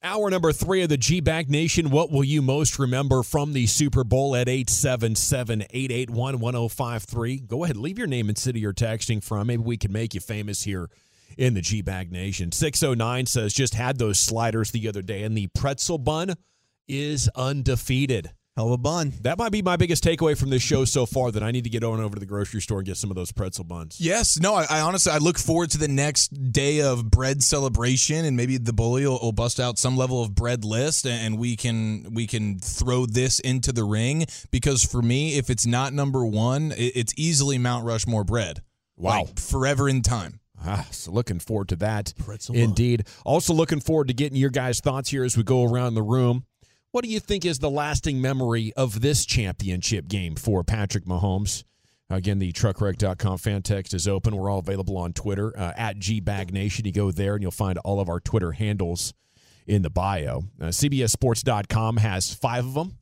Hour number three of the G Bag Nation. What will you most remember from the Super Bowl at 877 881 1053? Go ahead, leave your name and city you're texting from. Maybe we can make you famous here in the G Bag Nation. 609 says, just had those sliders the other day, and the pretzel bun is undefeated. Hell of a bun. That might be my biggest takeaway from this show so far that I need to get on over to the grocery store and get some of those pretzel buns. Yes, no, I, I honestly I look forward to the next day of bread celebration, and maybe the bully will, will bust out some level of bread list, and we can we can throw this into the ring. Because for me, if it's not number one, it, it's easily Mount Rushmore bread. Wow, like, forever in time. Ah, so looking forward to that. Pretzel Indeed. Bun. Also looking forward to getting your guys' thoughts here as we go around the room. What do you think is the lasting memory of this championship game for Patrick Mahomes? Again, the truckwreck.com fan text is open. We're all available on Twitter uh, at GBagNation. You go there and you'll find all of our Twitter handles in the bio. Uh, CBSSports.com has five of them,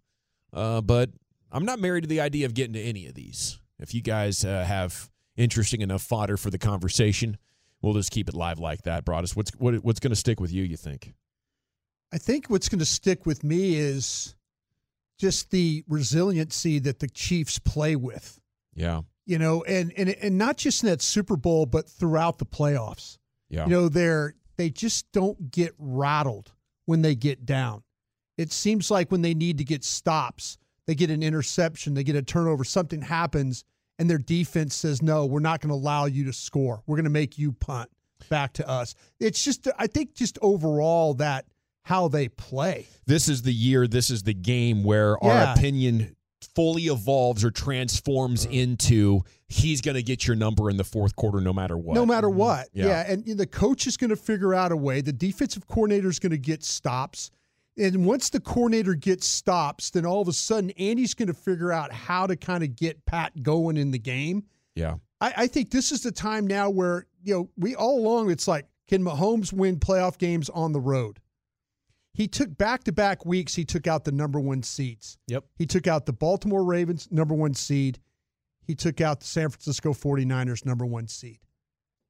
uh, but I'm not married to the idea of getting to any of these. If you guys uh, have interesting enough fodder for the conversation, we'll just keep it live like that. Broadus, what's what, what's going to stick with you? You think? I think what's going to stick with me is just the resiliency that the Chiefs play with. Yeah. You know, and and and not just in that Super Bowl, but throughout the playoffs. Yeah. You know, they're they just don't get rattled when they get down. It seems like when they need to get stops, they get an interception, they get a turnover, something happens, and their defense says, No, we're not going to allow you to score. We're going to make you punt back to us. It's just I think just overall that how they play. This is the year, this is the game where yeah. our opinion fully evolves or transforms mm-hmm. into he's going to get your number in the fourth quarter no matter what. No matter mm-hmm. what. Yeah. yeah. And the coach is going to figure out a way. The defensive coordinator is going to get stops. And once the coordinator gets stops, then all of a sudden Andy's going to figure out how to kind of get Pat going in the game. Yeah. I, I think this is the time now where, you know, we all along, it's like, can Mahomes win playoff games on the road? He took back to back weeks, he took out the number one seeds. Yep. He took out the Baltimore Ravens, number one seed. He took out the San Francisco 49ers, number one seed.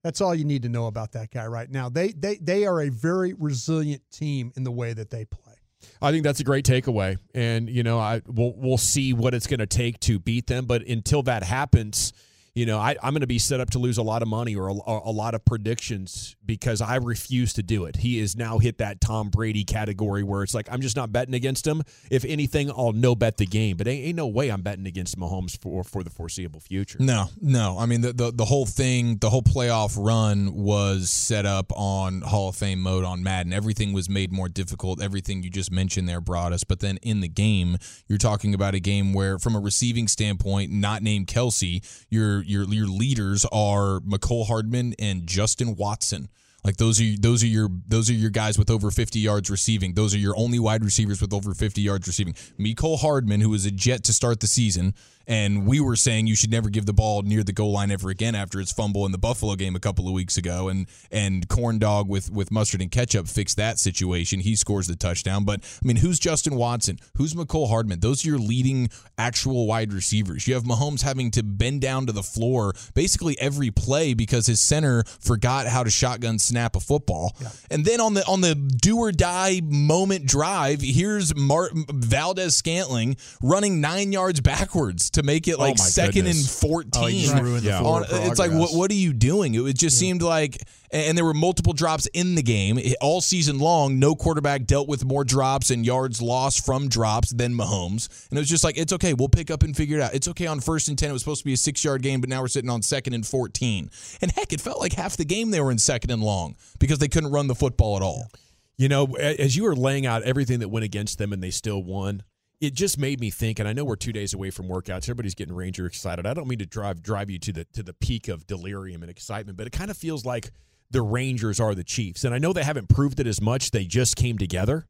That's all you need to know about that guy right now. They they they are a very resilient team in the way that they play. I think that's a great takeaway, and you know, I we'll we'll see what it's going to take to beat them. But until that happens, you know, I, am going to be set up to lose a lot of money or a, a, lot of predictions because I refuse to do it. He has now hit that Tom Brady category where it's like I'm just not betting against him. If anything, I'll no bet the game, but ain't, ain't no way I'm betting against Mahomes for for the foreseeable future. No, no. I mean, the, the the whole thing, the whole playoff run was set up on Hall of Fame mode on Madden. Everything was made more difficult. Everything you just mentioned there brought us, but then in the game, you're talking about a game where, from a receiving standpoint, not named Kelce, you're your your leaders are Mecole Hardman and Justin Watson. Like those are those are your those are your guys with over 50 yards receiving. Those are your only wide receivers with over 50 yards receiving. Mecole Hardman, who was a jet to start the season, and we were saying you should never give the ball near the goal line ever again after his fumble in the Buffalo game a couple of weeks ago. And and corn dog with with mustard and ketchup fixed that situation. He scores the touchdown. But I mean, who's Justin Watson? Who's Mecole Hardman? Those are your leading actual wide receivers. You have Mahomes having to bend down to the floor basically every play because his center forgot how to shotgun snap a football. Yeah. And then on the on the do or die moment drive, here's Mar- Valdes Scantling running nine yards backwards to make it Oh, like my second goodness. Oh, and fourteen. Oh, he just ruined the Yeah. On- it's like what what are you doing? It just seemed like, and there were multiple drops in the game all season long. No quarterback dealt with more drops and yards lost from drops than Mahomes, and it was just like it's okay. We'll pick up and figure it out. It's okay on first and ten. It was supposed to be a six yard game, but now we're sitting on second and fourteen. And heck, it felt like half the game they were in second and long because they couldn't run the football at all. You know, as you were laying out everything that went against them and they still won, it just made me think. And I know we're two days away from workouts. Everybody's getting Ranger excited. I don't mean to drive drive you to the to the peak of delirium and excitement, but it kind of feels like the Rangers are the Chiefs. And I know they haven't proved it as much. They just came together.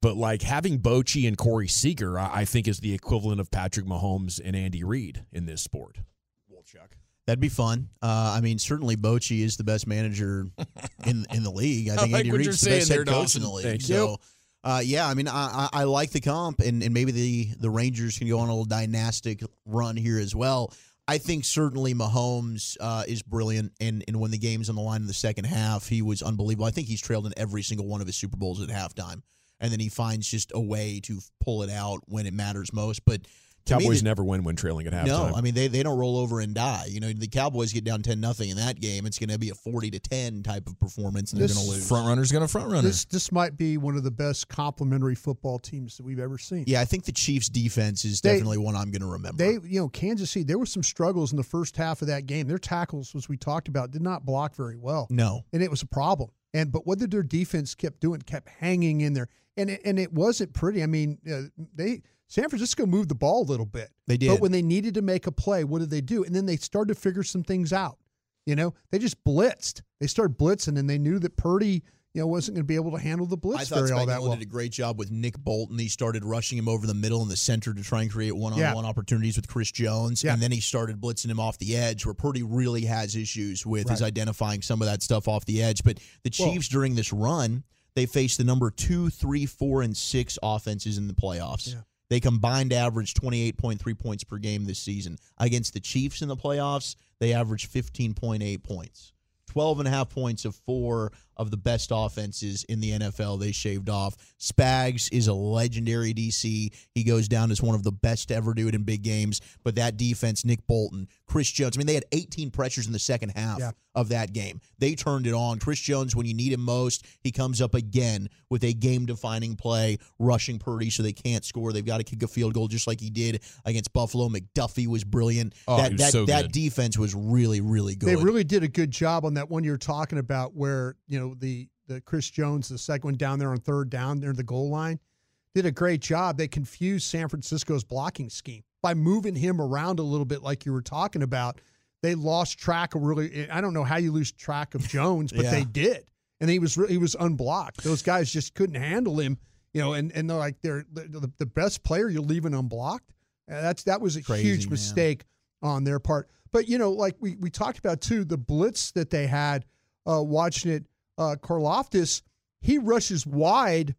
But like having Bochy and Corey Seager, I, I think is the equivalent of Patrick Mahomes and Andy Reid in this sport. Wolchuk. That'd be fun. Uh, I mean, certainly Bochy is the best manager in in the league. I I think like Andy Reid's the best head coach in the league. Thank So, uh, yeah, I mean, I, I, I like the comp, and, and maybe the the Rangers can go on a little dynastic run here as well. I think certainly Mahomes uh, is brilliant, and, and when the game's on the line in the second half, he was unbelievable. I think he's trailed in every single one of his Super Bowls at halftime, and then he finds just a way to pull it out when it matters most. But Cowboys the- never win when trailing at halftime. no, I mean they, they don't roll over and die. You know, the Cowboys get down ten nothing in that game. It's going to be a forty to ten type of performance, and they're This- going to lose. Front runner's gonna front runner. This this might be one of the best complementary football teams that we've ever seen. Yeah, I think the Chiefs' defense is They- definitely one I'm going to remember. They, you know, Kansas City. There were some struggles in the first half of that game. Their tackles, as we talked about, did not block very well, no, and it was a problem. And but what did their defense kept doing? Kept hanging in there, and it, and it wasn't pretty. I mean, uh, they San Francisco moved the ball a little bit. They did. But when they needed to make a play, what did they do? And then they started to figure some things out. You know, they just blitzed. They started blitzing, and they knew that Purdy, you know, wasn't going to be able to handle the blitz I thought very all that well. did a great job with Nick Bolton. He started rushing him over the middle and the center to try and create one-on-one opportunities with Chris Jones, Yeah. and then he started blitzing him off the edge, where Purdy really has issues with is Right. identifying some of that stuff off the edge. But the Well- Chiefs during this run, they faced the number two, three, four, and six offenses in the playoffs. Yeah. They combined average 28.3 points per game this season. Against the Chiefs in the playoffs, they averaged 15.8 points. 12 and a half points of four of the best offenses in the NFL they shaved off. Spags is a legendary DC. He goes down as one of the best to ever do it in big games. But that defense, Nick Bolton, Chris Jones, I mean, they had 18 pressures in the second half Yeah. of that game. They turned it on. Chris Jones, when you need him most, he comes up again with a game defining play, rushing Purdy so they can't score. They've got to kick a field goal just like he did against Buffalo. McDuffie was brilliant. Oh, that was that, so that defense was really, really good. They really did a good job on that one you're talking about, where you know the the Chris Jones, the second one down there on third down near the goal line, did a great job. They confused San Francisco's blocking scheme by moving him around a little bit, like you were talking about. They lost track of really. I don't know how you lose track of Jones, but Yeah. they did, and he was he was unblocked. Those guys just couldn't handle him, you know. And and they're like they're the, the best player you're leaving unblocked. Uh, that's that was a Crazy, huge man. mistake on their part. But you know, like we we talked about too, the blitz that they had uh, watching it. Uh, Karlaftis, he rushes wide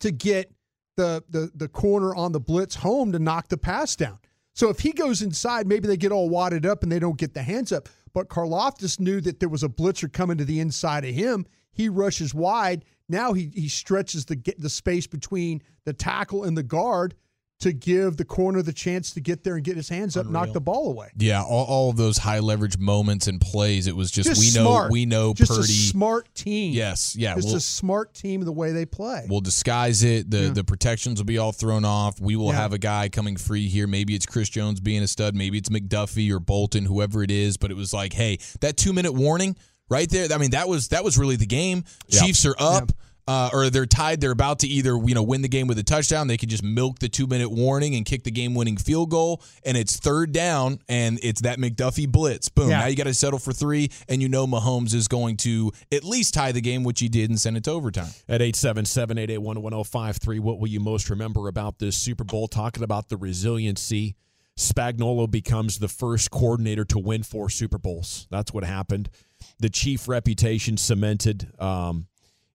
to get the the the corner on the blitz home to knock the pass down. So if he goes inside, maybe they get all wadded up and they don't get the hands up. But Karlaftis knew that there was a blitzer coming to the inside of him. He rushes wide. Now he he stretches the the space between the tackle and the guard to give the corner the chance to get there and get his hands up, knock the ball away. Yeah, all, all of those high leverage moments and plays. It was just, Just we know smart. we know Just Purdy. a smart team. yes, yeah. Just we'll, a smart team the way they play. we'll disguise it. The Yeah. the protections will be all thrown off. We will Yeah. have a guy coming free here. Maybe it's Chris Jones being a stud. Maybe it's McDuffie or Bolton, whoever it is. But it was like, hey, that two minute warning right there. I mean, that was that was really the game. Yep. Chiefs are up. Uh, or they're tied. They're about to either you know win the game with a touchdown. They could just milk the two minute warning and kick the game winning field goal, and it's third down, and it's that McDuffie blitz. Boom! Yeah. Now you got to settle for three, and you know Mahomes is going to at least tie the game, which he did, and send it to overtime. At 877-881-1053, what will you most remember about this Super Bowl? Talking about the resiliency. Spagnuolo becomes the first coordinator to win four Super Bowls. That's what happened. The chief reputation cemented. Um,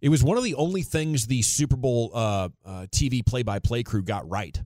it was one of the only things the Super Bowl uh, uh, TV play-by-play crew got right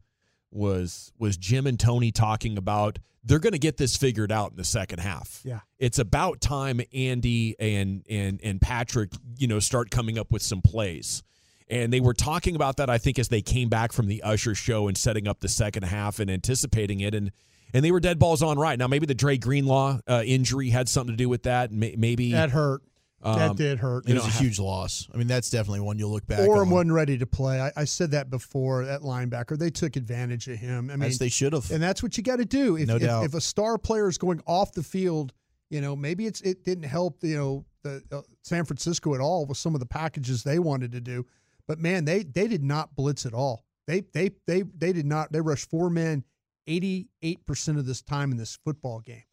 was was Jim and Tony talking about they're going to get this figured out in the second half. Yeah. It's about time Andy and and and Patrick, you know, start coming up with some plays. And they were talking about that, I think, as they came back from the Usher show and setting up the second half and anticipating it. And and they were dead balls on right. Now, maybe the Dre Greenlaw uh, injury had something to do with that. Maybe that hurt. Um, that did hurt. It was a huge loss. I mean, that's definitely one you'll look back. On. wasn't ready to play. I, I said that before. That linebacker, they took advantage of him. I mean, As they should have. and that's what you got to do. If, No if, doubt. if a star player is going off the field, you know, maybe it's it didn't help. You know, the uh, San Francisco at all with some of the packages they wanted to do. But man, they they did not blitz at all. They they they they did not. They rushed four men eighty eight percent of this time in this football game.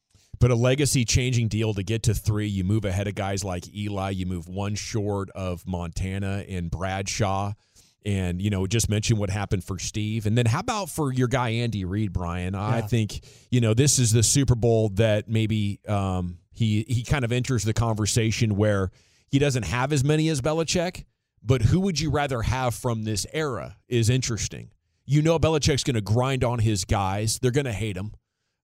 But a legacy changing deal to get to three. You move ahead of guys like Eli. You move one short of Montana and Bradshaw. And, you know, just mention what happened for Steve. And then how about for your guy, Andy Reid, Brian? I think, you know, this is the Super Bowl that maybe um, he, he kind of enters the conversation where he doesn't have as many as Belichick. But who would you rather have from this era is interesting. You know, Belichick's going to grind on his guys, they're going to hate him.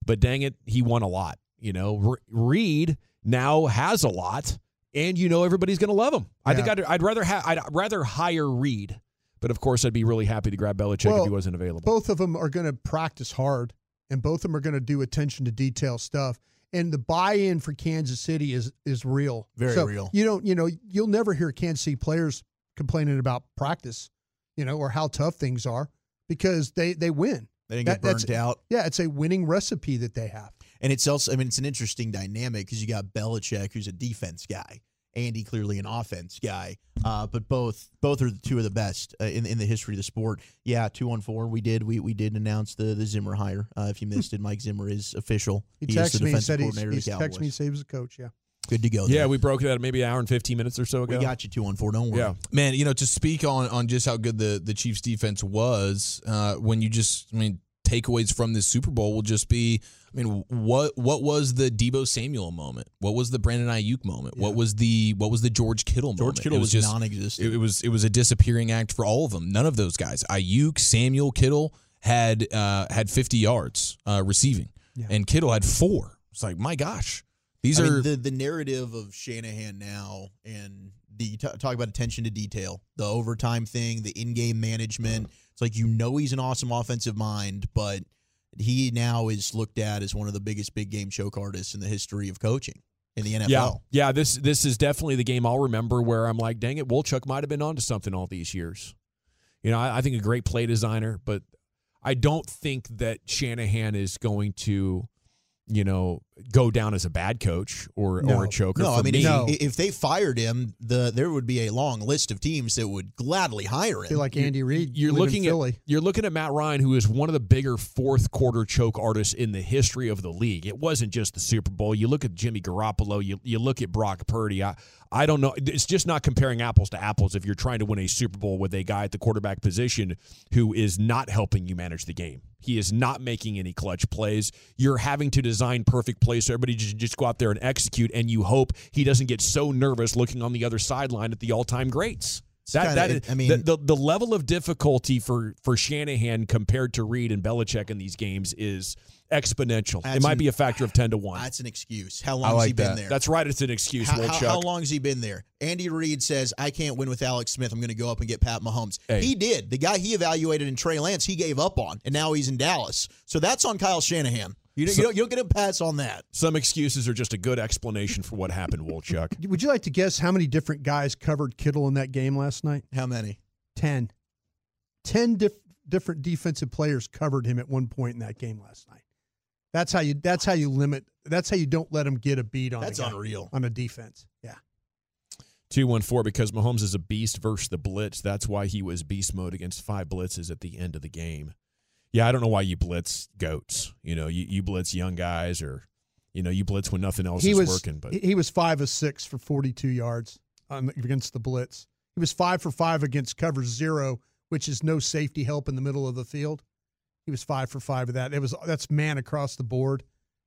But dang it, he won a lot. You know, Re- Reid now has a lot, and you know everybody's going to love him. I think I'd, I'd rather ha- I'd rather hire Reid, but of course I'd be really happy to grab Belichick if he wasn't available. both of them are going to practice hard and both of them are going to do attention to detail stuff and the buy-in for Kansas City is is real Very So, real. you don't you know you'll never hear Kansas City players complaining about practice you know or how tough things are because they they win They didn't That- get that's- burnt out. yeah it's a winning recipe that they have And it's also, I mean, it's an interesting dynamic because you got Belichick, who's a defense guy, Andy clearly an offense guy. Uh, but both both are the two of the best uh, in in the history of the sport. Yeah, two on four. We did we we did announce the the Zimmer hire. Uh, if you missed it, Mike Zimmer is official. he, is the texted me and defensive said he's, coordinator of he's the texted me Cowboys. and said he was a coach yeah Good to go. yeah, we broke that maybe an hour and 15 minutes or so ago. we got you two on four. Don't worry. Yeah. Man, you know, to speak on on just how good the the Chiefs defense was, uh, when you just, I mean, takeaways from this Super Bowl will just be, I mean, what what was the Deebo Samuel moment? What was the Brandon Aiyuk moment? What was the what was the George Kittle moment? George Kittle It was, just non-existent. it, it was it was a disappearing act for all of them. None of those guys, Ayuk, Samuel, Kittle had uh, had 50 yards uh, receiving, Yeah. and Kittle had four. It's like my gosh, these I are mean, the the narrative of Shanahan now and the t- talk about attention to detail, the overtime thing, the in-game management. It's like you know he's an awesome offensive mind, but he now is looked at as one of the biggest big game choke artists in the history of coaching in the NFL. Yeah, yeah. This this is definitely the game I'll remember where I'm like, dang it, Wolchuk might have been onto something all these years. You know, I, I think a great play designer, but I don't think that Shanahan is going to, you know, go down as a bad coach or or a choker. No, for I mean, me. if, No. if they fired him, the there would be a long list of teams that would gladly hire I feel him. like Andy Reid You're live in looking Philly. at you're looking at Matt Ryan, who is one of the bigger fourth quarter choke artists in the history of the league. It wasn't just the Super Bowl. You look at Jimmy Garoppolo. You you look at Brock Purdy. I I don't know. It's just not comparing apples to apples. If you're trying to win a Super Bowl with a guy at the quarterback position who is not helping you manage the game, he is not making any clutch plays. You're having to design perfect plays so everybody just just go out there and execute, and you hope he doesn't get so nervous looking on the other sideline at the all time greats. That, kinda- that is, I mean- the, the the level of difficulty for for Shanahan compared to Reid and Belichick in these games is exponential. it might an- be a factor of ten to one. That's an excuse. How I long has like he been there? That's right. It's an excuse, How, how, Wolchuk. how long has he been there? Andy Reid says, I can't win with Alex Smith. I'm going to go up and get Pat Mahomes. Hey. He did. The guy he evaluated in Trey Lance, he gave up on, and now he's in Dallas. So that's on Kyle Shanahan. You, don't- you, don't, you don't get a pass on that. Some excuses are just a good explanation for what happened, Wolchuk. Would you like to guess how many different guys covered Kittle in that game last night? How many? 10. 10 diff- different defensive players covered him at one point in that game last night. That's how you that's how you limit that's how you don't let him get a beat on That's a guy, unreal. on a defense. Yeah. 214 because Mahomes is a beast versus the blitz. That's why he was beast mode against five blitzes at the end of the game. Yeah, I don't know why you blitz goats. You know, you, you blitz young guys or, you know, you blitz when nothing else he is was working. But he- was 5 of 6 for 42 yards on, against the blitz. He was 5 for 5 against cover 0, which is no safety help in the middle of the field. He was 5 for 5 of that. It was that's man across the board.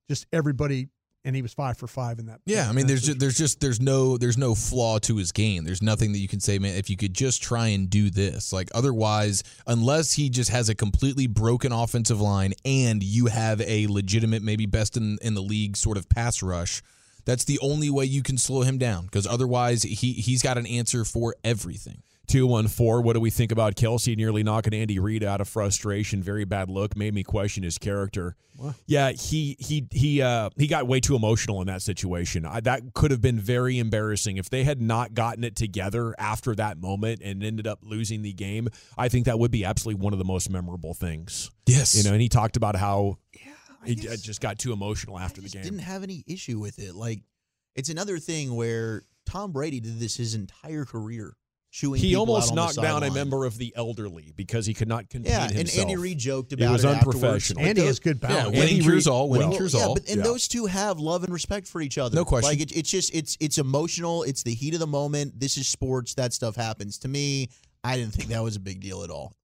Just everybody and he was 5 for 5 in that. Yeah, I mean, there's just, there's just there's no there's no flaw to his game. There's nothing that you can say, man. If you could just try and do this, like otherwise, unless he just has a completely broken offensive line and you have a legitimate, maybe best in in the league sort of pass rush, that's the only way you can slow him down. Because otherwise, he he's got an answer for everything. 214. What do we think about Kelce nearly knocking Andy Reid out of frustration? Very bad look. Made me question his character. What? Yeah, he he he uh, he got way too emotional in that situation. I, that could have been very embarrassing if they had not gotten it together after that moment and ended up losing the game. I think that would be absolutely one of the most memorable things. Yes, you know, and he talked about how yeah, he just got too emotional after the game. Didn't have any issue with it. Like it's another thing where Tom Brady did this his entire career chewing. He almost knocked down a member of the elderly because he could not contain yeah, himself. and Andy Reid joked about it. Was it unprofessional. Andy has good balance. Yeah, winning cures all. Winning well, cures yeah, all. But, and yeah. those two have love and respect for each other. No question. Like it, it's just it's it's emotional. It's the heat of the moment. This is sports. That stuff happens. To me, I didn't think that was a big deal at all.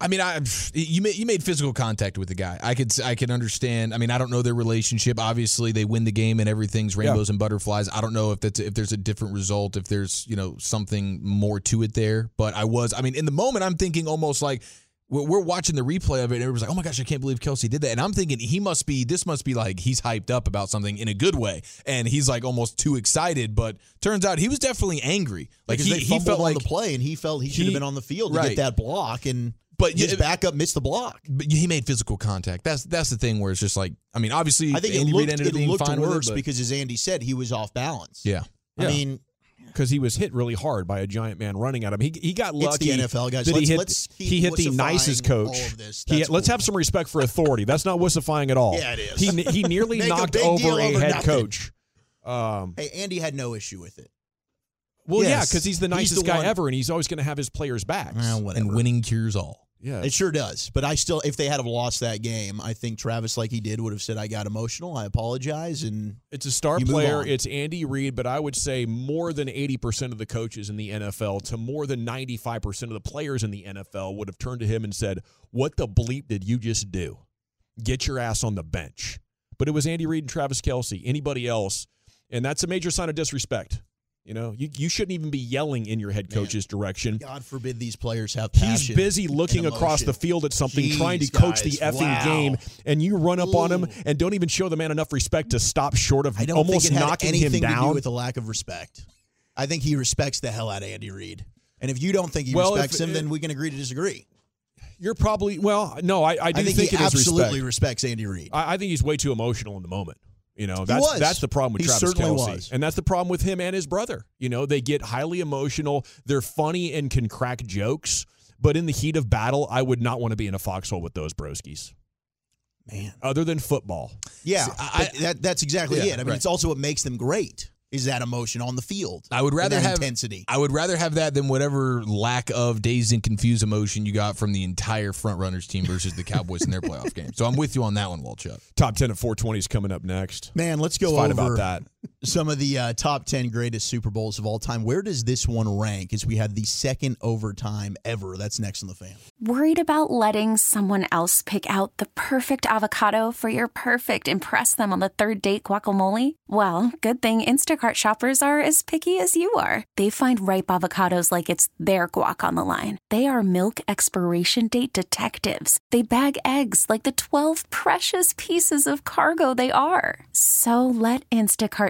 I mean, I you made you made physical contact with the guy. I could I can understand. I mean, I don't know their relationship. Obviously, they win the game and everything's rainbows yeah. and butterflies. I don't know if that's if there's a different result, if there's you know something more to it there. But I was, I mean, in the moment, I'm thinking almost like we're watching the replay of it, and everyone's like, "Oh my gosh, I can't believe Kelce did that." And I'm thinking he must be, this must be like he's hyped up about something in a good way, and he's like almost too excited. But turns out he was definitely angry. Like because he, he felt on like the play, and he felt he should have been on the field to right. get that block, and but his backup missed the block. But he made physical contact. That's that's the thing where it's just like, I mean, obviously, I think Andy it looked, Reid ended it up being looked fine worse it, because, as Andy said, he was off balance. Yeah, I yeah. mean, because he was hit really hard by a giant man running at him. He he got lucky. It's the NFL guys. That let's, he hit, let's he hit the nicest coach. He, cool. let's have some respect for authority. That's not wussifying at all. Yeah, it is. He he nearly knocked a over a head nothing. coach. Um, hey, Andy had no issue with it. Well, Yes. yeah, because he's the He's nicest the guy one- ever, and he's always going to have his players' backs. Well, whatever. and winning cures all. Yeah, It sure does. But I still, if they had have lost that game, I think Travis, like he did, would have said, "I got emotional. I apologize." And It's a star player. It's Andy Reid, but I would say more than 80% of the coaches in the NFL to more than 95% of the players in the NFL would have turned to him and said, What the bleep did you just do? Get your ass on the bench. But it was Andy Reid and Travis Kelce. Anybody else? And that's a major sign of disrespect. You know, you, you shouldn't even be yelling in your head Man. coach's direction. God forbid these players have He's busy looking across the field at something, Jeez, trying to coach the effing wow. game, and you run up on him and don't even show the man enough respect to stop short of I don't almost think it had knocking anything him to do down. with a lack of respect. I think he respects the hell out of Andy Reid. And if you don't think he Well, if respects him, then we can agree to disagree. You're probably well. No, I, I do I think, think, he absolutely respect. respects Andy Reid. I, I think he's way too emotional in the moment. You know, that's that's the problem with He Travis Kelce, was. and that's the problem with him and his brother. You know, they get highly emotional. They're funny and can crack jokes, but in the heat of battle, I would not want to be in a foxhole with those broskies. Man. Other than football, Yeah, See, but that, that's exactly Yeah, it. I mean, right. it's also what makes them great is that emotion on the field. I would rather have intensity. I would rather have that than whatever lack of dazed and confused emotion you got from the entire front runners team versus the Cowboys in their playoff game. So I'm with you on that one, Wolchuk. top ten at 420 is coming up next. Man, let's go Let's fight over about that. Some of the uh, top 10 greatest Super Bowls of all time. Where does this one rank as we had the second overtime ever? That's next on the fan. Worried about letting someone else pick out the perfect avocado for your perfect impress them on the third date guacamole? Well, good thing Instacart shoppers are as picky as you are. They find ripe avocados like it's their guac on the line. They are milk expiration date detectives. They bag eggs like the 12 precious pieces of cargo they are. So let Instacart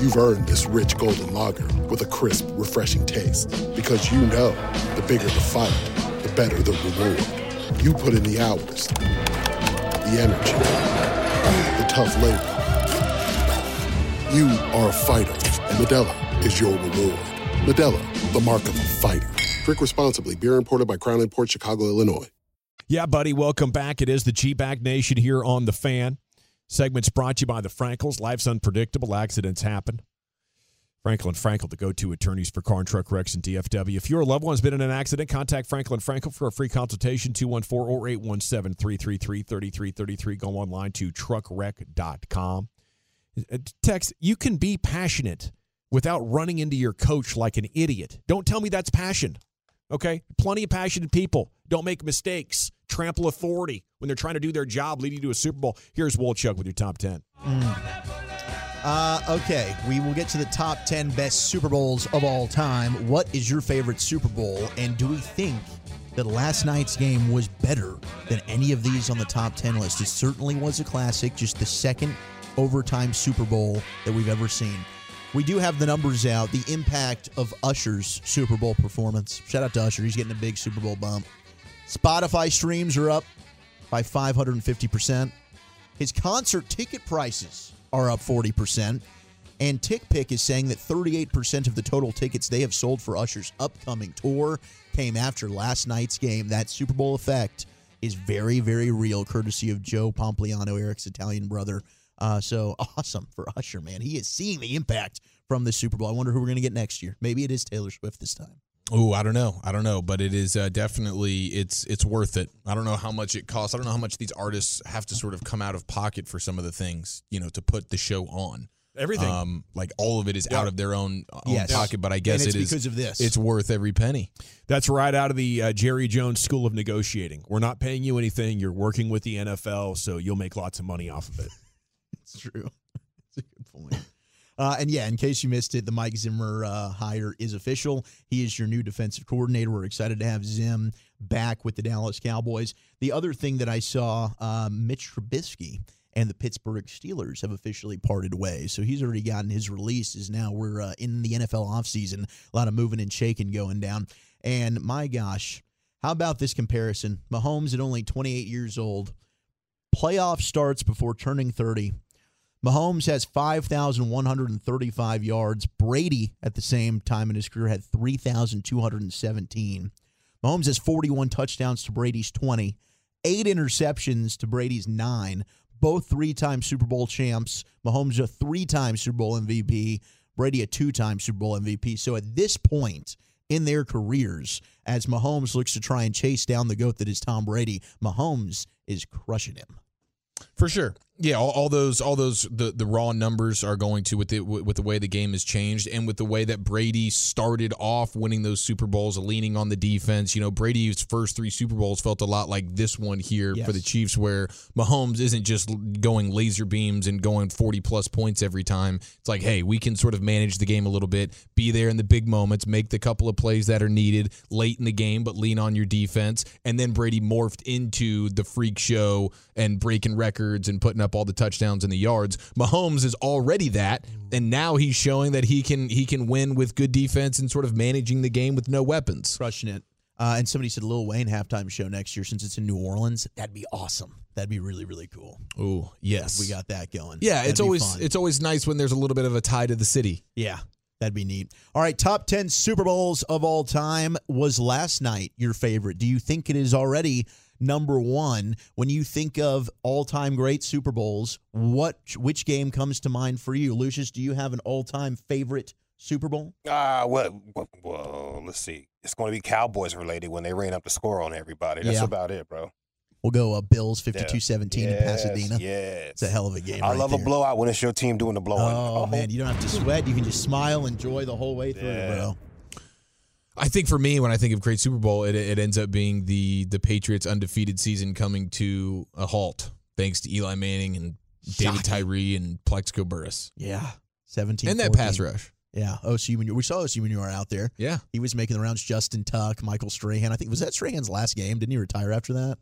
You've earned this rich golden lager with a crisp, refreshing taste. Because you know the bigger the fight, the better the reward. You put in the hours, the energy, the tough labor. You are a fighter, and Modelo is your reward. Modelo, the mark of a fighter. Drink responsibly. Beer imported by Crown Port Chicago, Illinois. Yeah, buddy, welcome back. It is the G Bag Nation here on the fan. Segments brought to you by the Frankels. Life's unpredictable. Accidents happen. Franklin Frankel, the go-to attorneys for car and truck wrecks in DFW. If your loved one's been in an accident, contact Franklin Frankel for a free consultation, 214 or 817-333-3333. Go online to truckwreck.com. Uh, Text, you can be passionate without running into your coach like an idiot. Don't tell me that's passion. Okay? Plenty of passionate people. Don't make mistakes. Trample authority when they're trying to do their job leading to a Super Bowl. Here's Wolchuk with your top 10. Uh, okay, we will get to the top 10 best Super Bowls of all time. What is your favorite Super Bowl? And do we think that last night's game was better than any of these on the top 10 list? It certainly was a classic, just the second overtime Super Bowl that we've ever seen. We do have the numbers out, the impact of Usher's Super Bowl performance. Shout out to Usher, he's getting a big Super Bowl bump. Spotify streams are up by 550%. His concert ticket prices are up 40%. And TickPick is saying that 38% of the total tickets they have sold for Usher's upcoming tour came after last night's game. That Super Bowl effect is very, very real, courtesy of Joe Pompliano, Eric's Italian brother. Uh, so awesome for Usher, man. He is seeing the impact from the Super Bowl. I wonder who we're going to get next year. Maybe it is Taylor Swift this time. Oh, I don't know. I don't know, but it is uh, definitely it's it's worth it. I don't know how much it costs. I don't know how much these artists have to sort of come out of pocket for some of the things, you know, to put the show on. Everything. Um, like all of it is Yeah. out of their own, own Yes. pocket, but I And guess it's it is because of this. It's worth every penny. That's right out of the uh, Jerry Jones School of Negotiating. We're not paying you anything. You're working with the NFL, so you'll make lots of money off of it. It's true. It's a good point. Uh, and yeah, in case you missed it, the Mike Zimmer uh, hire is official. He is your new defensive coordinator. We're excited to have Zim back with the Dallas Cowboys. The other thing that I saw, uh, Mitch Trubisky and the Pittsburgh Steelers have officially parted ways. So he's already gotten his release. Is now we're uh, in the NFL offseason. A lot of moving and shaking going down. And my gosh, how about this comparison? Mahomes at only 28 years old, playoff starts before turning 30. Mahomes has 5,135 yards. Brady, at the same time in his career, had 3,217. Mahomes has 41 touchdowns to Brady's 20, eight interceptions to Brady's nine. Both three time Super Bowl champs. Mahomes, a three time Super Bowl MVP. Brady, a two time Super Bowl MVP. So at this point in their careers, as Mahomes looks to try and chase down the GOAT that is Tom Brady, Mahomes is crushing him. For sure. Yeah, all, all those all those the, the raw numbers are going to with the with the way the game has changed and with the way that Brady started off winning those Super Bowls, leaning on the defense. You know, Brady's first three Super Bowls felt a lot like this one here Yes. for the Chiefs, where Mahomes isn't just going laser beams and going forty plus points every time. It's like, hey, we can sort of manage the game a little bit, be there in the big moments, make the couple of plays that are needed late in the game, but lean on your defense. And then Brady morphed into the freak show and breaking records and putting up all the touchdowns and the yards. Mahomes is already that, and now he's showing that he can he can win with good defense and sort of managing the game with no weapons. crushing it. Uh, and somebody said Lil Wayne halftime show next year since it's in New Orleans. That'd be awesome. That'd be really really cool. Oh yes, We got that going. Yeah, That'd it's always fun. it's always nice when there's a little bit of a tie to the city. yeah. That'd be neat. All right, top 10 Super Bowls of all time was last night your favorite. Do you think it is already number 1 when you think of all-time great Super Bowls? What which game comes to mind for you? Lucius, do you have an all-time favorite Super Bowl? Ah, well, well, well, let's see. It's going to be Cowboys related when they ran up the score on everybody. That's Yeah. about it, bro. We'll go uh, Bills Yeah. 52-17 in Yes, Pasadena. Yes. It's a hell of a game I right love there. a blowout when it's your team doing the blowing. Oh, man, you don't have to sweat. You can just smile, and enjoy the whole way through, Yeah. bro. I think for me, when I think of great Super Bowl, it, it ends up being the the Patriots' undefeated season coming to a halt, thanks to Eli Manning and David Shocking. Tyree and Plaxico Burress Yeah, seventeen and that 14. pass rush. Yeah, OSU when you we saw OSU when you were out there. Yeah, He was making the rounds. Justin Tuck, Michael Strahan. I think was that Strahan's last game. Didn't he retire after that?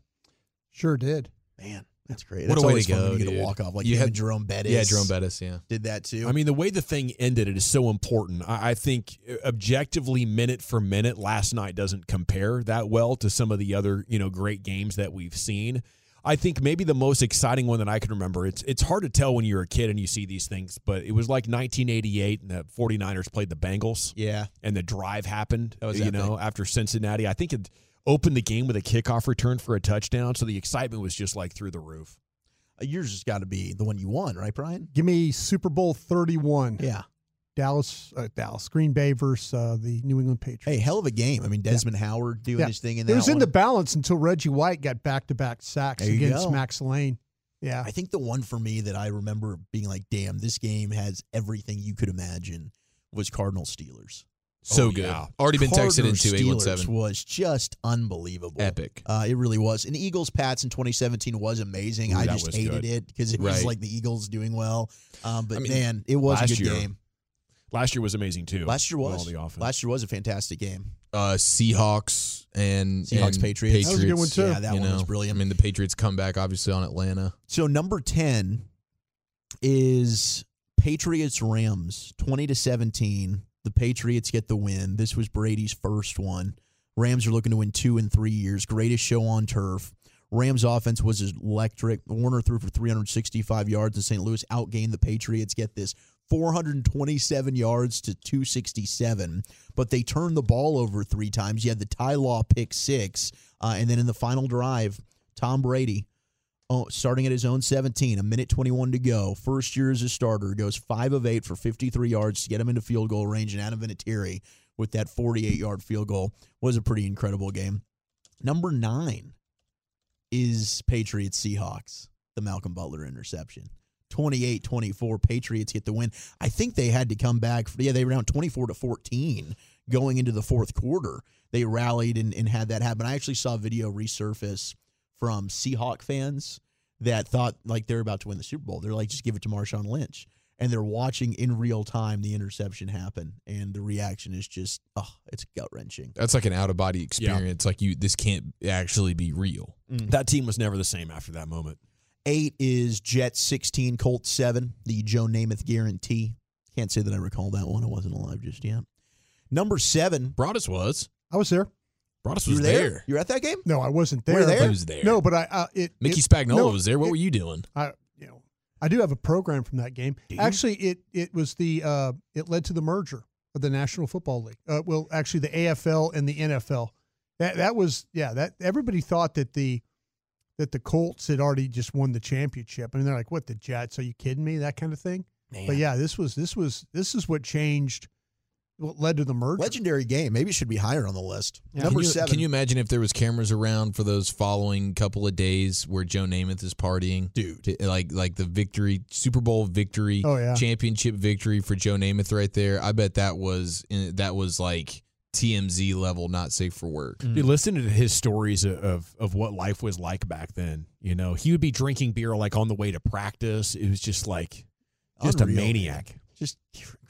Sure did. Man, that's great. What That's a way to go, when you get a walk off like You had- Jerome Bettis. yeah, Jerome Bettis. Yeah, did that too. I mean, the way the thing ended, it is so important. I, I think uh, objectively, minute for minute, last night doesn't compare that well to some of the other you know great games that we've seen. I think maybe the most exciting one that I can remember. It's it's hard to tell when you're a kid and you see these things, but it was like 1988 and the 49ers played the Bengals yeah, and the drive happened. That was you know after Cincinnati. I think it opened the game with a kickoff return for a touchdown, so the excitement was just like through the roof. Uh, Yours has got to be the one you won, right, Brian? Give me Super Bowl 31. Yeah. Dallas, uh, Dallas, Green Bay versus uh, the New England Patriots. Hey, hell of a game. I mean, Desmond Howard doing Yeah. his thing in it that was in the balance until Reggie White got back to back sacks There against. Max Lane. Yeah. I think the one for me that I remember being like, damn, this game has everything you could imagine was Cardinal Steelers. So Oh, good. yeah. Already been texted into eight one Steelers seven. was just unbelievable. Epic. Uh, it really was. And Eagles Pats in 2017 was amazing. Ooh, I just hated good. it because it was like the Eagles doing well. Um, but I mean, man, it was a good year game. Last year was amazing too. Last year was. all the offense. Last year was a fantastic game. Uh, Seahawks and Seahawks, and Patriots. That was a good one, too. Yeah, that you one was brilliant. I mean, the Patriots come back obviously on Atlanta. So number 10 is Patriots Rams 20 to 17. The Patriots get the win. This was Brady's first one. Rams are looking to win 2 in 3 years. Greatest show on turf. Rams offense was electric. Warner threw for 365 yards and St. Louis outgained the Patriots. Get this. 427 yards to 267, but they turned the ball over three times. You had the Ty Law pick six, uh, and then in the final drive, Tom Brady Oh, starting at his own 17, a minute 21 to go. First year as a starter, goes 5 of 8 for 53 yards to get him into field goal range. And Adam Vinatieri with that 48 yard field goal was a pretty incredible game. Number nine is Patriots Seahawks, the Malcolm Butler interception. 28 24, Patriots get the win. I think they had to come back. Yeah, they were down 24 to 14 going into the fourth quarter. They rallied and, and had that happen. I actually saw video resurface from Seahawk fans that thought like they're about to win the Super Bowl. They're like, just give it to Marshawn Lynch. And they're watching in real time the interception happen. And the reaction is just, oh, it's gut wrenching. That's like an out of body experience. Like you, this can't actually be real. Mm. That team was never the same after that moment. Eight is Jets 16, Colts 7, the Joe Namath guarantee. Can't say that I recall that one. I wasn't alive just yet. Number seven. Broadus was. I was there. Broadus You was were there? there. You were at that game? No, I wasn't there. you there? but- He was there. No, but I uh, it Mickey it- Spagnola no, was there. What it- were you doing? I you know I do have a program from that game. Actually, it it was the uh, it led to the merger of the National Football League. Uh, well, actually, the AFL and the NFL. That that was yeah. That everybody thought that the that the Colts had already just won the championship. I mean, they're like, "What the Jets? Are you kidding me?" That kind of thing. But yeah, this was this was this is what changed, what led to the merger. Legendary game. Maybe it should be higher on the list. Yeah. Number can you, seven. Can you imagine if there was cameras around for those following couple of days where Joe Namath is partying, Dude. To- like like the victory, Super Bowl victory, Oh, yeah. championship victory for Joe Namath right there. I bet that was eh, that was like TMZ level, not safe for work. Mm. Dude, listening to his stories of, of of what life was like back then, you know, he would be drinking beer like on the way to practice. It was just like just Unreal, a maniac. man. Just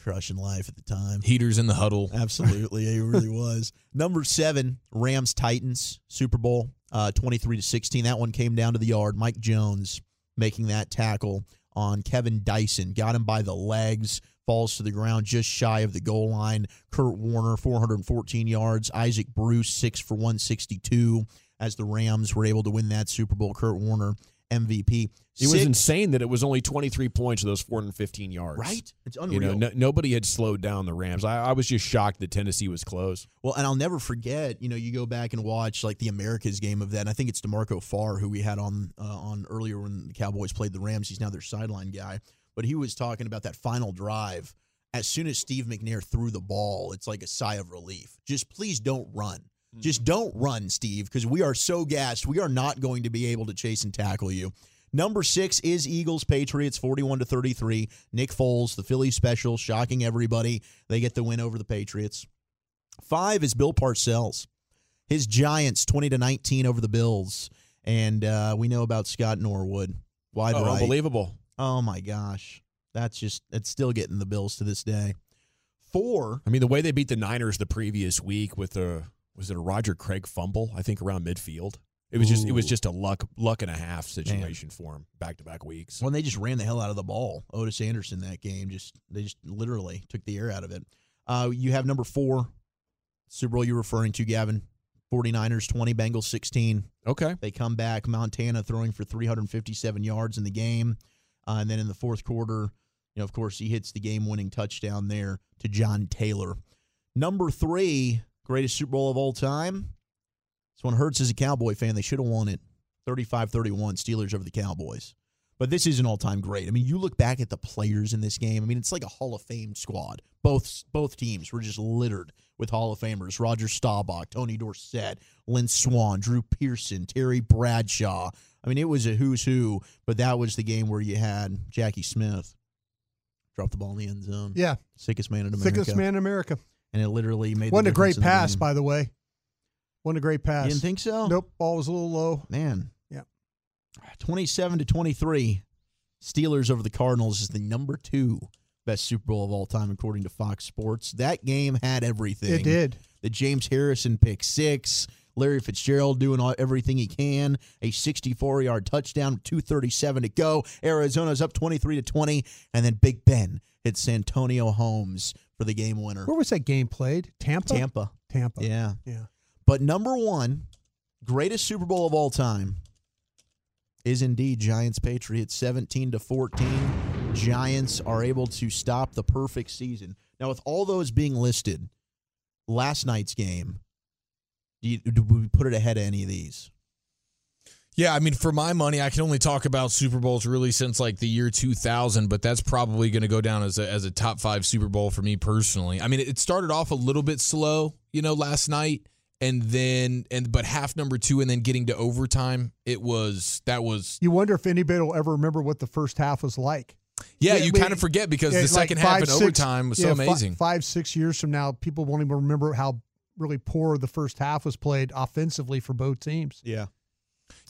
crushing life at the time. Heaters in the huddle. Absolutely, he really was. Number seven, Rams Titans Super Bowl, uh, twenty three to sixteen. That one came down to the yard. Mike Jones making that tackle on Kevin Dyson, got him by the legs, falls to the ground just shy of the goal line. Kurt Warner, four hundred and fourteen yards. Isaac Bruce, six for one sixty two. As the Rams were able to win that Super Bowl, Kurt Warner MVP. It was insane that it was only 23 points of those 415 yards. right. It's unreal. You know, no, nobody had slowed down the Rams. I, I was just shocked that Tennessee was close. Well, and I'll never forget. You know, you go back and watch like the Americas game of that. And I think it's D'Marco Farr who we had on uh, on earlier when the Cowboys played the Rams. He's now their sideline guy, but he was talking about that final drive. As soon as Steve McNair threw the ball, it's like a sigh of relief. Just please don't run. Just don't run, Steve, because we are so gassed. We are not going to be able to chase and tackle you. Number six is Eagles Patriots, forty-one to thirty-three. Nick Foles, the Philly special, shocking everybody. They get the win over the Patriots. Five is Bill Parcells. His Giants, 20 to 19 over the Bills. And uh, we know about Scott Norwood. Wide Oh, right. unbelievable. Oh, my gosh. That's just, it's still getting the Bills to this day. Four. I mean, the way they beat the Niners the previous week with a was it a Roger Craig fumble? I think around midfield. It was just it was just a luck luck and a half situation for him back to back weeks. When they just ran the hell out of the ball. Ottis Anderson that game, just they just literally took the air out of it. Uh, you have number four, Super Bowl you're referring to, Gavin. 49ers 20, Bengals 16. Okay. They come back. Montana throwing for 357 yards in the game. Uh, and then in the fourth quarter, you know, of course, he hits the game winning touchdown there to John Taylor. Number three, greatest Super Bowl of all time. This one hurts as a Cowboy fan. They should have won it 35 31, Steelers over the Cowboys. But this is an all-time great. I mean, you look back at the players in this game. I mean, it's like a Hall of Fame squad. Both both teams were just littered with Hall of Famers: Roger Staubach, Tony Dorsett, Lynn Swann, Drew Pearson, Terry Bradshaw. I mean, it was a who's who. But that was the game where you had Jackie Smith drop the ball in the end zone. Yeah, sickest man in America. sickest man in America. And it literally made. Wasn't a great the pass, game. by the way. Wasn't a great pass. You didn't think so? Nope. Ball was a little low. Man. Yeah. 27 to 23. Steelers over the Cardinals is the number two best Super Bowl of all time, according to Fox Sports. That game had everything. It did. The James Harrison pick six, Larry Fitzgerald doing all, everything he can, a 64 yard touchdown, 237 to go. Arizona's up 23 to 20, and then Big Ben hits Santonio Holmes for the game winner. Where was that game played? Tampa. Tampa. Tampa. Yeah. Yeah. But number one, greatest Super Bowl of all time is indeed Giants Patriots 17 to 14. Giants are able to stop the perfect season. Now, with all those being listed, last night's game, do, you, do we put it ahead of any of these? Yeah, I mean, for my money, I can only talk about Super Bowls really since like the year 2000, but that's probably going to go down as a, as a top five Super Bowl for me personally. I mean, it started off a little bit slow, you know, last night, and then and but half number two, and then getting to overtime, it was that was You wonder if anybody will ever remember what the first half was like. yeah. Yeah, you we- kind of forget because Yeah, the like second five, half and six- overtime was yeah, so amazing. five, six years from now, people won't even remember how really poor the first half was played offensively for both teams. Yeah.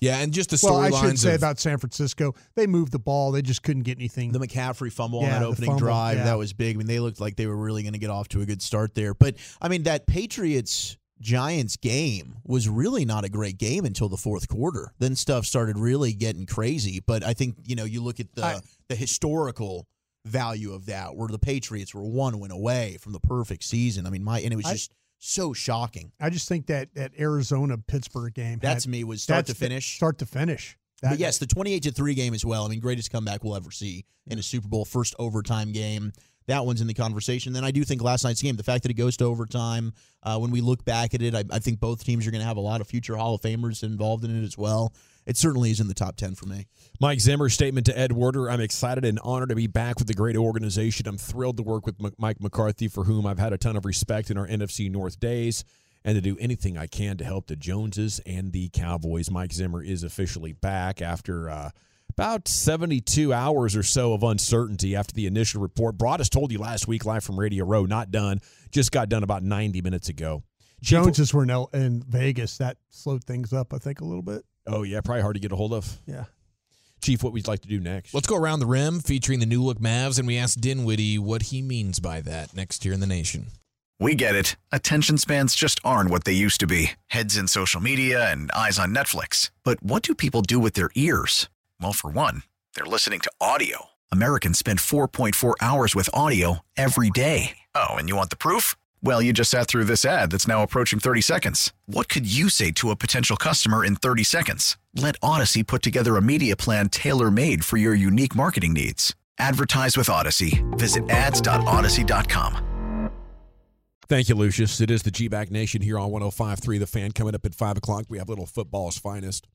Yeah, and just the storylines. Well, I should say of about San Francisco, they moved the ball. They just couldn't get anything. The McCaffrey fumble on that opening fumble, drive, yeah. that was big. I mean, they looked like they were really going to get off to a good start there. But, I mean, that Patriots Giants game was really not a great game until the fourth quarter. Then stuff started really getting crazy. But I think, you know, you look at the, I- the historical value of that, where the Patriots were one win away from the perfect season. I mean, my, and it was I- just so shocking. I just think that that Arizona Pittsburgh game. That had- to me was start to finish. Start to finish. That, But yes, the 28 to 3 game as well. I mean, greatest comeback we'll ever see in a Super Bowl first overtime game. That one's in the conversation. Then I do think last night's game, the fact that it goes to overtime, uh, when we look back at it, I, I think both teams are going to have a lot of future Hall of Famers involved in it as well. It certainly is in the top 10 for me. Mike Zimmer's statement to Ed Werder I'm excited and honored to be back with the great organization. I'm thrilled to work with M- Mike McCarthy, for whom I've had a ton of respect in our NFC North days, and to do anything I can to help the Joneses and the Cowboys. Mike Zimmer is officially back after uh, about 72 hours or so of uncertainty after the initial report. Broadus told you last week, live from Radio Row, not done, just got done about 90 minutes ago. Joneses were in, in Vegas. That slowed things up, I think, a little bit. Oh, yeah, probably hard to get a hold of. Yeah. Chief, what we'd like to do next? Let's go around the rim featuring the new look Mavs, and we ask Dinwiddie what he means by that next year in the nation. We get it. Attention spans just aren't what they used to be heads in social media and eyes on Netflix. But what do people do with their ears? Well, for one, they're listening to audio. Americans spend 4.4 hours with audio every day. Oh, and you want the proof? Well, you just sat through this ad that's now approaching 30 seconds. What could you say to a potential customer in 30 seconds? Let Odyssey put together a media plan tailor made for your unique marketing needs. Advertise with Odyssey. Visit ads.odyssey.com. Thank you, Lucius. It is the G Bag Nation here on 105.3 The Fan. Coming up at 5 o'clock, we have little football's finest.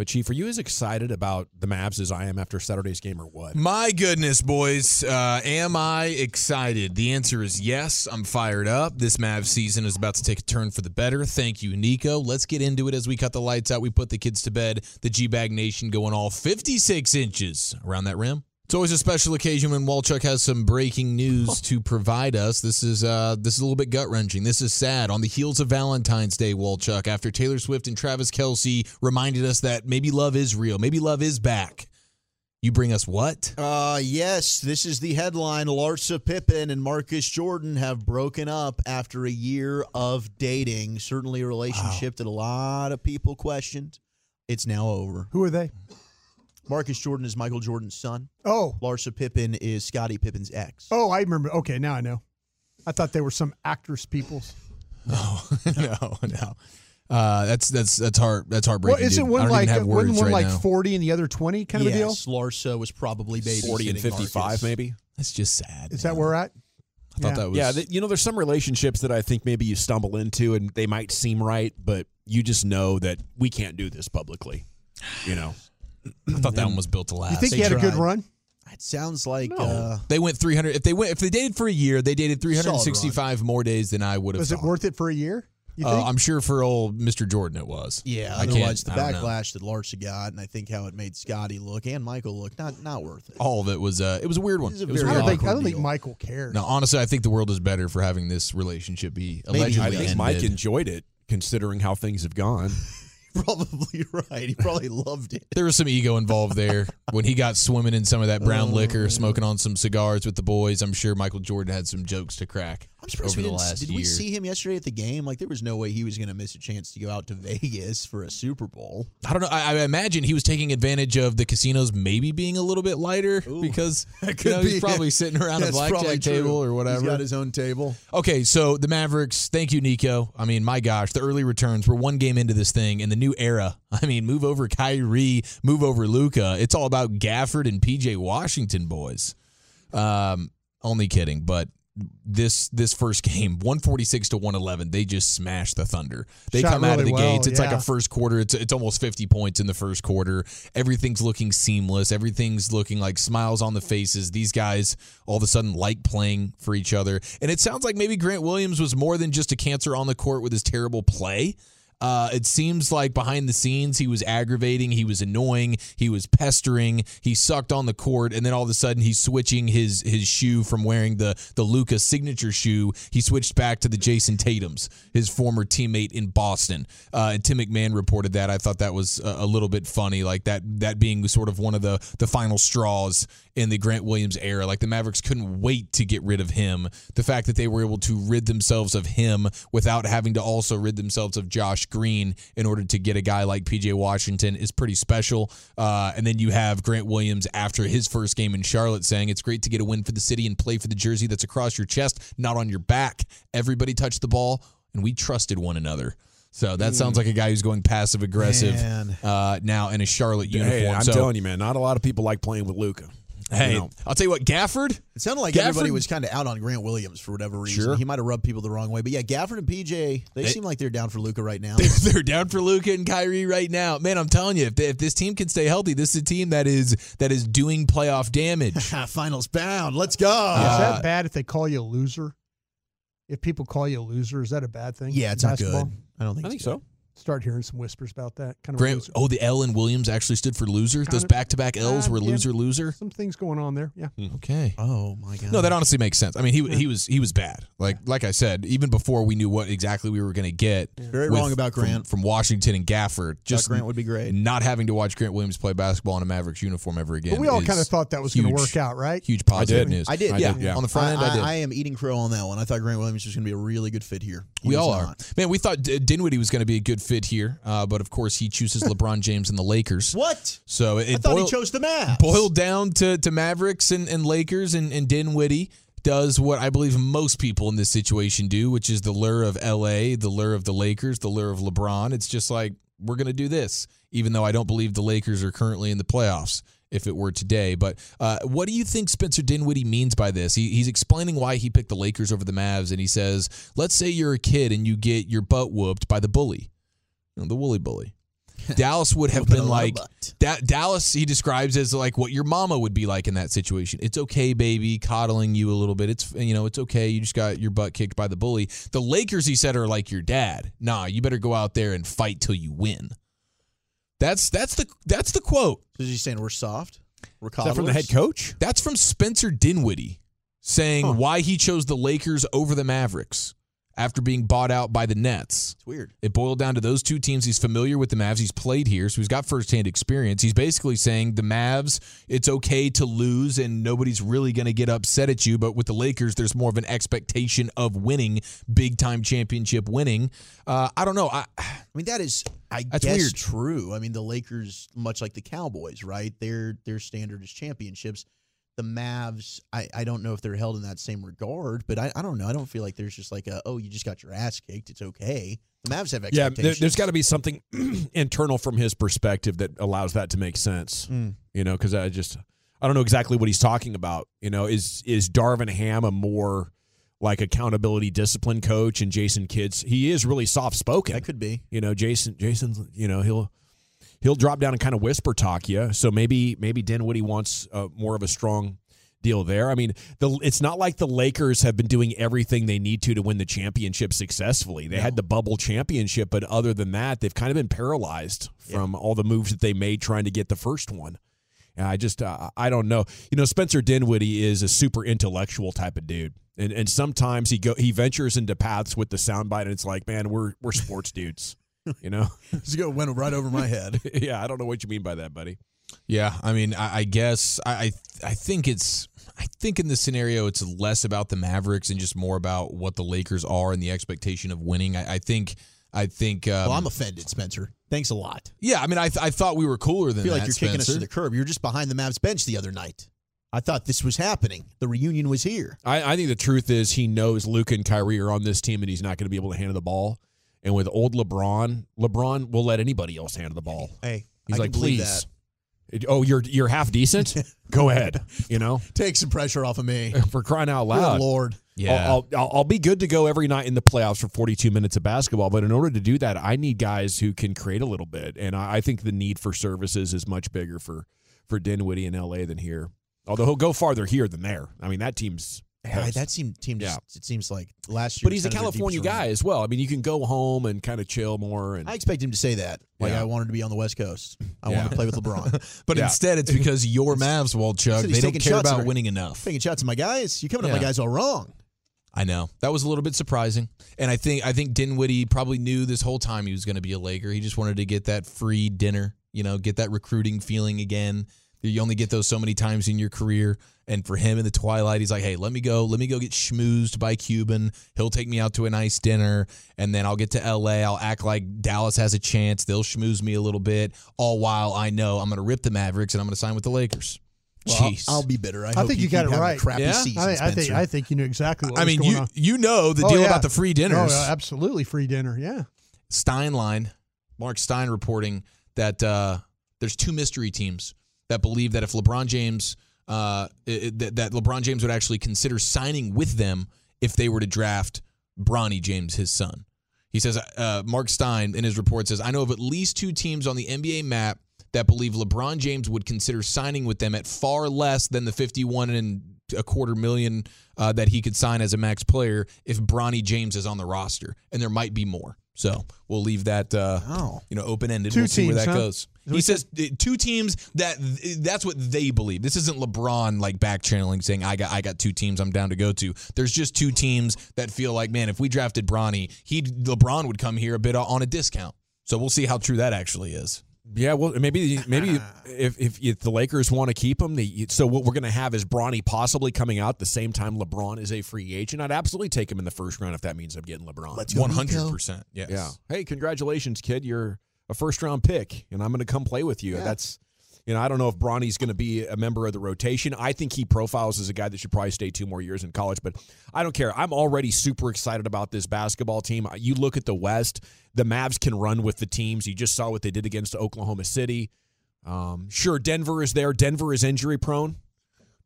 But, Chief, are you as excited about the Mavs as I am after Saturday's game or what? My goodness, boys. Uh, am I excited? The answer is yes. I'm fired up. This Mavs season is about to take a turn for the better. Thank you, Nico. Let's get into it as we cut the lights out. We put the kids to bed. The G Bag Nation going all 56 inches around that rim. It's always a special occasion when Wolchuk has some breaking news to provide us. This is uh, this is a little bit gut wrenching. This is sad. On the heels of Valentine's Day, Wolchuk, after Taylor Swift and Travis Kelce reminded us that maybe love is real, maybe love is back. You bring us what? Uh, yes, this is the headline. Larsa Pippen and Marcus Jordan have broken up after a year of dating. Certainly a relationship that a lot of people questioned. It's now over. Who are they? Marcus Jordan is Michael Jordan's son. Oh. Larsa Pippen is Scottie Pippen's ex. Oh, I remember. Okay, now I know. I thought they were some actress peoples. Oh, no, no. Uh, that's that's that's heart that's Well, heartbreaking. isn't one like even wasn't one right like now. forty and the other twenty kind of a deal? yes, Larsa was probably babysitting 40 and 55, maybe? That's just sad. Is that where we're at? I thought Yeah. that was Yeah, th- you know, there's some relationships that I think maybe you stumble into and they might seem right, but you just know that we can't do this publicly. You know, I thought that one was built to last. You think They he had a good tried. run? It sounds like uh, they went 300. If they went, if they dated for a year, they dated 365 more days than I would have. Was it thought. worth it for a year? You Uh. I'm sure for old Mr. Jordan it was. yeah. I Otherwise, can't. the I don't know. backlash that Larsa got, and I think how it made Scotty look and Michael look, not not worth it. All of it was. Uh, it was a weird one. It was a It was very I don't think I awkward don't think deal. Michael cares. No, honestly, I think the world is better for having this relationship be Maybe. allegedly I think ended. Mike enjoyed it, considering how things have gone. Probably right. He probably loved it. there was some ego involved there when he got swimming in some of that brown liquor, oh, smoking on some cigars with the boys. I'm sure Michael Jordan had some jokes to crack I'm surprised we the didn't. Did year. we see him yesterday at the game? Like there was no way he was going to miss a chance to go out to Vegas for a Super Bowl. I don't know. I, I imagine he was taking advantage of the casinos maybe being a little bit lighter because you know, he's probably sitting around a That's blackjack table or whatever. He's got his own table. Okay, so the Mavericks, thank you, Nico. I mean, my gosh, the early returns. We're one game into this thing in the new era. I mean, move over Kyrie, move over Luka. It's all about Gafford and PJ Washington, boys. Um, only kidding, but this this first game, 146 to 111, they just smashed the Thunder. They Shot come out of the well, gates. It's like a first quarter. It's it's almost 50 points in the first quarter. Everything's looking seamless. Everything's looking like smiles on the faces. These guys all of a sudden like playing for each other. And it sounds like maybe Grant Williams was more than just a cancer on the court with his terrible play. Uh, it seems like behind the scenes he was aggravating, he was annoying, he was pestering, he sucked on the court, and then all of a sudden he's switching his his shoe from wearing the the Luka signature shoe. He switched back to the Jayson Tatum's, his former teammate in Boston. Uh, and Tim McMahon reported that. I thought that was a, a little bit funny, like that that being sort of one of the the final straws in the Grant Williams era. Like the Mavericks couldn't wait to get rid of him. The fact that they were able to rid themselves of him without having to also rid themselves of Josh Green in order to get a guy like PJ Washington is pretty special. Uh, and then you have Grant Williams after his first game in Charlotte saying it's great to get a win for the city and play for the jersey that's across your chest, not on your back. Everybody touched the ball, and we trusted one another. So that sounds like a guy who's going passive aggressive uh, now in a Charlotte uniform. Hey, I'm so, telling you, man, not a lot of people like playing with Luka. Hey, You know. I'll tell you what, Gafford. It sounded like Gafford- everybody was kind of out on Grant Williams for whatever reason. Sure. He might have rubbed people the wrong way, but yeah, Gafford and PJ, they, seem like they're down for Luka right now. They're down for Luka and Kyrie right now. Man, I'm telling you, if, they, if this team can stay healthy, this is a team that is that is doing playoff damage. Finals bound. Let's go. is Uh, that bad if they call you a loser? If people call you a loser, is that a bad thing? yeah, it's in not basketball? good. I don't think. I think good. so. Start hearing some whispers about that. Kind of Grant, oh, the L in Williams actually stood for loser. Those Kind of- back to back L's Uh, were yeah. loser loser. some things going on there. Yeah. Okay. Oh my god. No, that honestly makes sense. I mean, he he was he was bad. Like like I said, even before we knew what exactly we were going to get. Very with- wrong about from- Grant. from, Washington and Gafford. Just Grant would be great. Not having to watch Grant Williams play basketball in a Mavericks uniform ever again. But we all kind of thought that was going to work out, right? Huge positive did. news. I did. I yeah, did, yeah. on the front end, I, did. I, am eating crow on that one. I thought Grant Williams was going to be a really good fit here. He we was all are. Man, we thought Dinwiddie was going to be a good fit here, uh, but of course he chooses LeBron James and the Lakers. What? So it, I thought boiled, he chose the Mavs. boiled down to, to Mavericks and, and Lakers, and, and Dinwiddie does what I believe most people in this situation do, which is the lure of LA, the lure of the Lakers, the lure of LeBron. It's just like, we're going to do this, even though I don't believe the Lakers are currently in the playoffs if it were today. But uh, what do you think Spencer Dinwiddie means by this? He, he's explaining why he picked the Lakers over the Mavs, and he says, let's say you're a kid and you get your butt whooped by the bully, you know, the woolly bully. Dallas would have been a lot of like butt. da- Dallas. He describes as like what your mama would be like in that situation. It's okay, baby, coddling you a little bit. It's you know, it's okay. You just got your butt kicked by the bully. The Lakers, he said, are like your dad. Nah, you better go out there and fight till you win. That's that's the that's the quote. So is he saying we're soft? We're Is that from the head coach? That's from Spencer Dinwiddie saying why he chose the Lakers over the Mavericks after being bought out by the Nets. It's weird. It boiled down to those two teams. He's familiar with the Mavs. He's played here, so he's got firsthand experience. He's basically saying the Mavs, it's okay to lose and nobody's really going to get upset at you. But with the Lakers, there's more of an expectation of winning, big time championship winning. Uh, I don't know. I, I mean, that is, I That's guess, weird. true. I mean, the Lakers, much like the Cowboys, right? Their their standard is championships. The Mavs, I, I don't know if they're held in that same regard, but I, I don't know. I don't feel like there's just like a, oh, you just got your ass kicked. It's okay. The Mavs have Yeah, expectations. there, has got to be something internal from his perspective that allows that to make sense. Mm. You know, because I just I don't know exactly what he's talking about. You know, is is Darvin Ham a more like accountability discipline coach and Jason Kidd's he is really soft spoken. That could be. You know, Jason Jason's you know he'll he'll drop down and kind of whisper talk you. So maybe maybe Dinwiddie wants uh, more of a strong deal there. I mean, the it's not like the Lakers have been doing everything they need to to win the championship successfully. They had the bubble championship, but other than that, they've kind of been paralyzed from all the moves that they made trying to get the first one. And I just uh, I don't know. You know, Spencer Dinwiddie is a super intellectual type of dude. And and sometimes he go he ventures into paths with the soundbite and it's like, man, we're we're sports dudes. You know? This go went right over my head. yeah, I don't know what you mean by that, buddy. Yeah, I mean, I, I guess I, I I think it's I think in this scenario it's less about the Mavericks and just more about what the Lakers are and the expectation of winning. I, I think I think. Um, well, I'm offended, Spencer. Thanks a lot. yeah, I mean, I th- I thought we were cooler than I feel that. like you're kicking us to the curb. You're just behind the Mavs bench the other night. I thought this was happening. The reunion was here. I, I think the truth is he knows Luke and Kyrie are on this team and he's not going to be able to handle the ball. And with old LeBron, LeBron will let anybody else handle the ball. Hey, He's I like, can believe please. Oh, you're you're half decent. Go ahead. You know, Take some pressure off of me. for crying out Good loud. Lord. Yeah. I'll, I'll, I'll be good to go every night in the playoffs for 42 minutes of basketball. But in order to do that, I need guys who can create a little bit. And I, I think the need for services is much bigger for, for Dinwiddie in LA than here. Although he'll go farther here than there. I mean, that team's. Yeah, that seemed, team just, Yeah. it seems like last year. but he's a kind of their California guy as well. I mean, you can go home and kind of chill more. And I expect him to say that. Like, Yeah. I wanted to be on the West Coast. I Yeah. want to play with LeBron. But Yeah. instead, it's because your Mavs, Wolchuk, Said he's they don't taking care shots at about her. winning enough. Taking shots at my guys. You're coming at my guys all wrong. I know that was a little bit surprising, and I think I think Dinwiddie probably knew this whole time he was going to be a Laker. He just wanted to get that free dinner, you know, get that recruiting feeling again. You only get those so many times in your career, and for him in the twilight, he's like, "Hey, let me go, let me go get schmoozed by Cuban. He'll take me out to a nice dinner, and then I'll get to L.A. I'll act like Dallas has a chance. They'll schmooze me a little bit, all while I know I'm going to rip the Mavericks and I'm going to sign with the Lakers." Well, Jeez, I'll, I'll be bitter. I, I hope think you got keep it right. Crappy Yeah? season, I, I think Spencer. I think you knew exactly what I was mean, going you on. you know the Oh, deal yeah. about the free dinners. Oh, absolutely free dinner. Yeah. Steinline, Mark Stein reporting that uh, there's two mystery teams that believe that if LeBron James, uh, it- that, LeBron James would actually consider signing with them if they were to draft Bronny James, his son. He says, uh, Mark Stein in his report says, I know of at least two teams on the NBA map that believe LeBron James would consider signing with them at far less than the 51 and a quarter million uh, that he could sign as a max player if Bronny James is on the roster. And there might be more. So we'll leave that uh, Oh. you know open ended. We'll see where that huh? goes. He says two teams that that's what they believe. This isn't LeBron like back channeling saying I got I got two teams I'm down to go to. There's just two teams that feel like man if we drafted Bronny, he LeBron would come here a bit on a discount. So we'll see how true that actually is. Yeah, well, maybe maybe uh. if, if if the Lakers want to keep him, the, so what we're going to have is Bronny possibly coming out the same time LeBron is a free agent. I'd absolutely take him in the first round if that means I'm getting LeBron. Let's go, hundred percent. Yes. yeah. Hey, congratulations, kid! You're a first round pick, and I'm going to come play with you. That's you know I don't know if Bronny's going to be a member of the rotation. I think he profiles as a guy that should probably stay two more years in college, but I don't care. I'm already super excited about this basketball team. You look at the West, the Mavs can run with the teams. You just saw what they did against Oklahoma City. Um, sure, Denver is there. Denver is injury prone.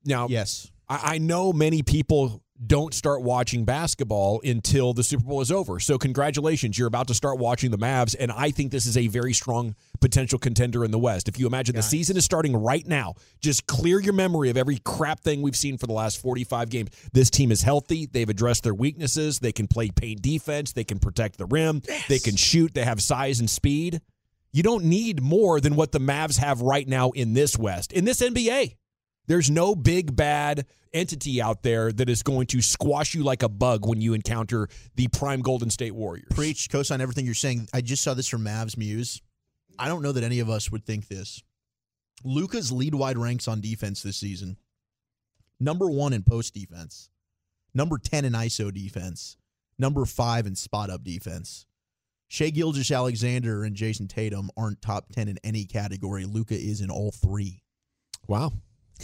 Now, Yes. I, I know many people don't start watching basketball until the Super Bowl is over. So, congratulations, you're about to start watching the Mavs, and I think this is a very strong potential contender in the West. If you imagine the season is starting right now, just clear your memory of every crap thing we've seen for the last 45 games. This team is healthy. They've addressed their weaknesses. They can play paint defense. They can protect the rim. They can shoot. They have size and speed. You don't need more than what the Mavs have right now in this West, in this NBA. There's no big bad entity out there that is going to squash you like a bug when you encounter the prime Golden State Warriors. Preach, co-sign everything you're saying. I just saw this from Mavs Muse. I don't know that any of us would think this. Luka's lead wide ranks on defense this season. Number one in post defense. Number 10 in ISO defense. Number five in spot up defense. Shai Gilgeous-Alexander and Jayson Tatum aren't top 10 in any category. Luka is in all three. Wow.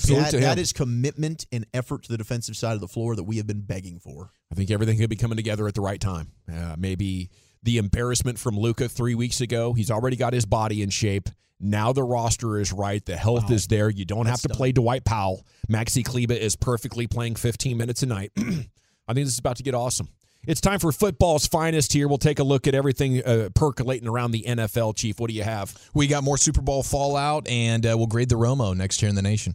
Salute That, to him. that is commitment and effort to the defensive side of the floor that we have been begging for. I think everything could be coming together at the right time. Uh, maybe the embarrassment from Luka three weeks ago. He's already got his body in shape. Now the roster is right. The health is there. You don't have to done. play Dwight Powell. Maxi Kleber is perfectly playing 15 minutes a night. I think this is about to get awesome. It's time for football's finest here. We'll take a look at everything uh, percolating around the NFL, Chief. What do you have? We got more Super Bowl fallout, and uh, we'll grade the Romo next year in the nation.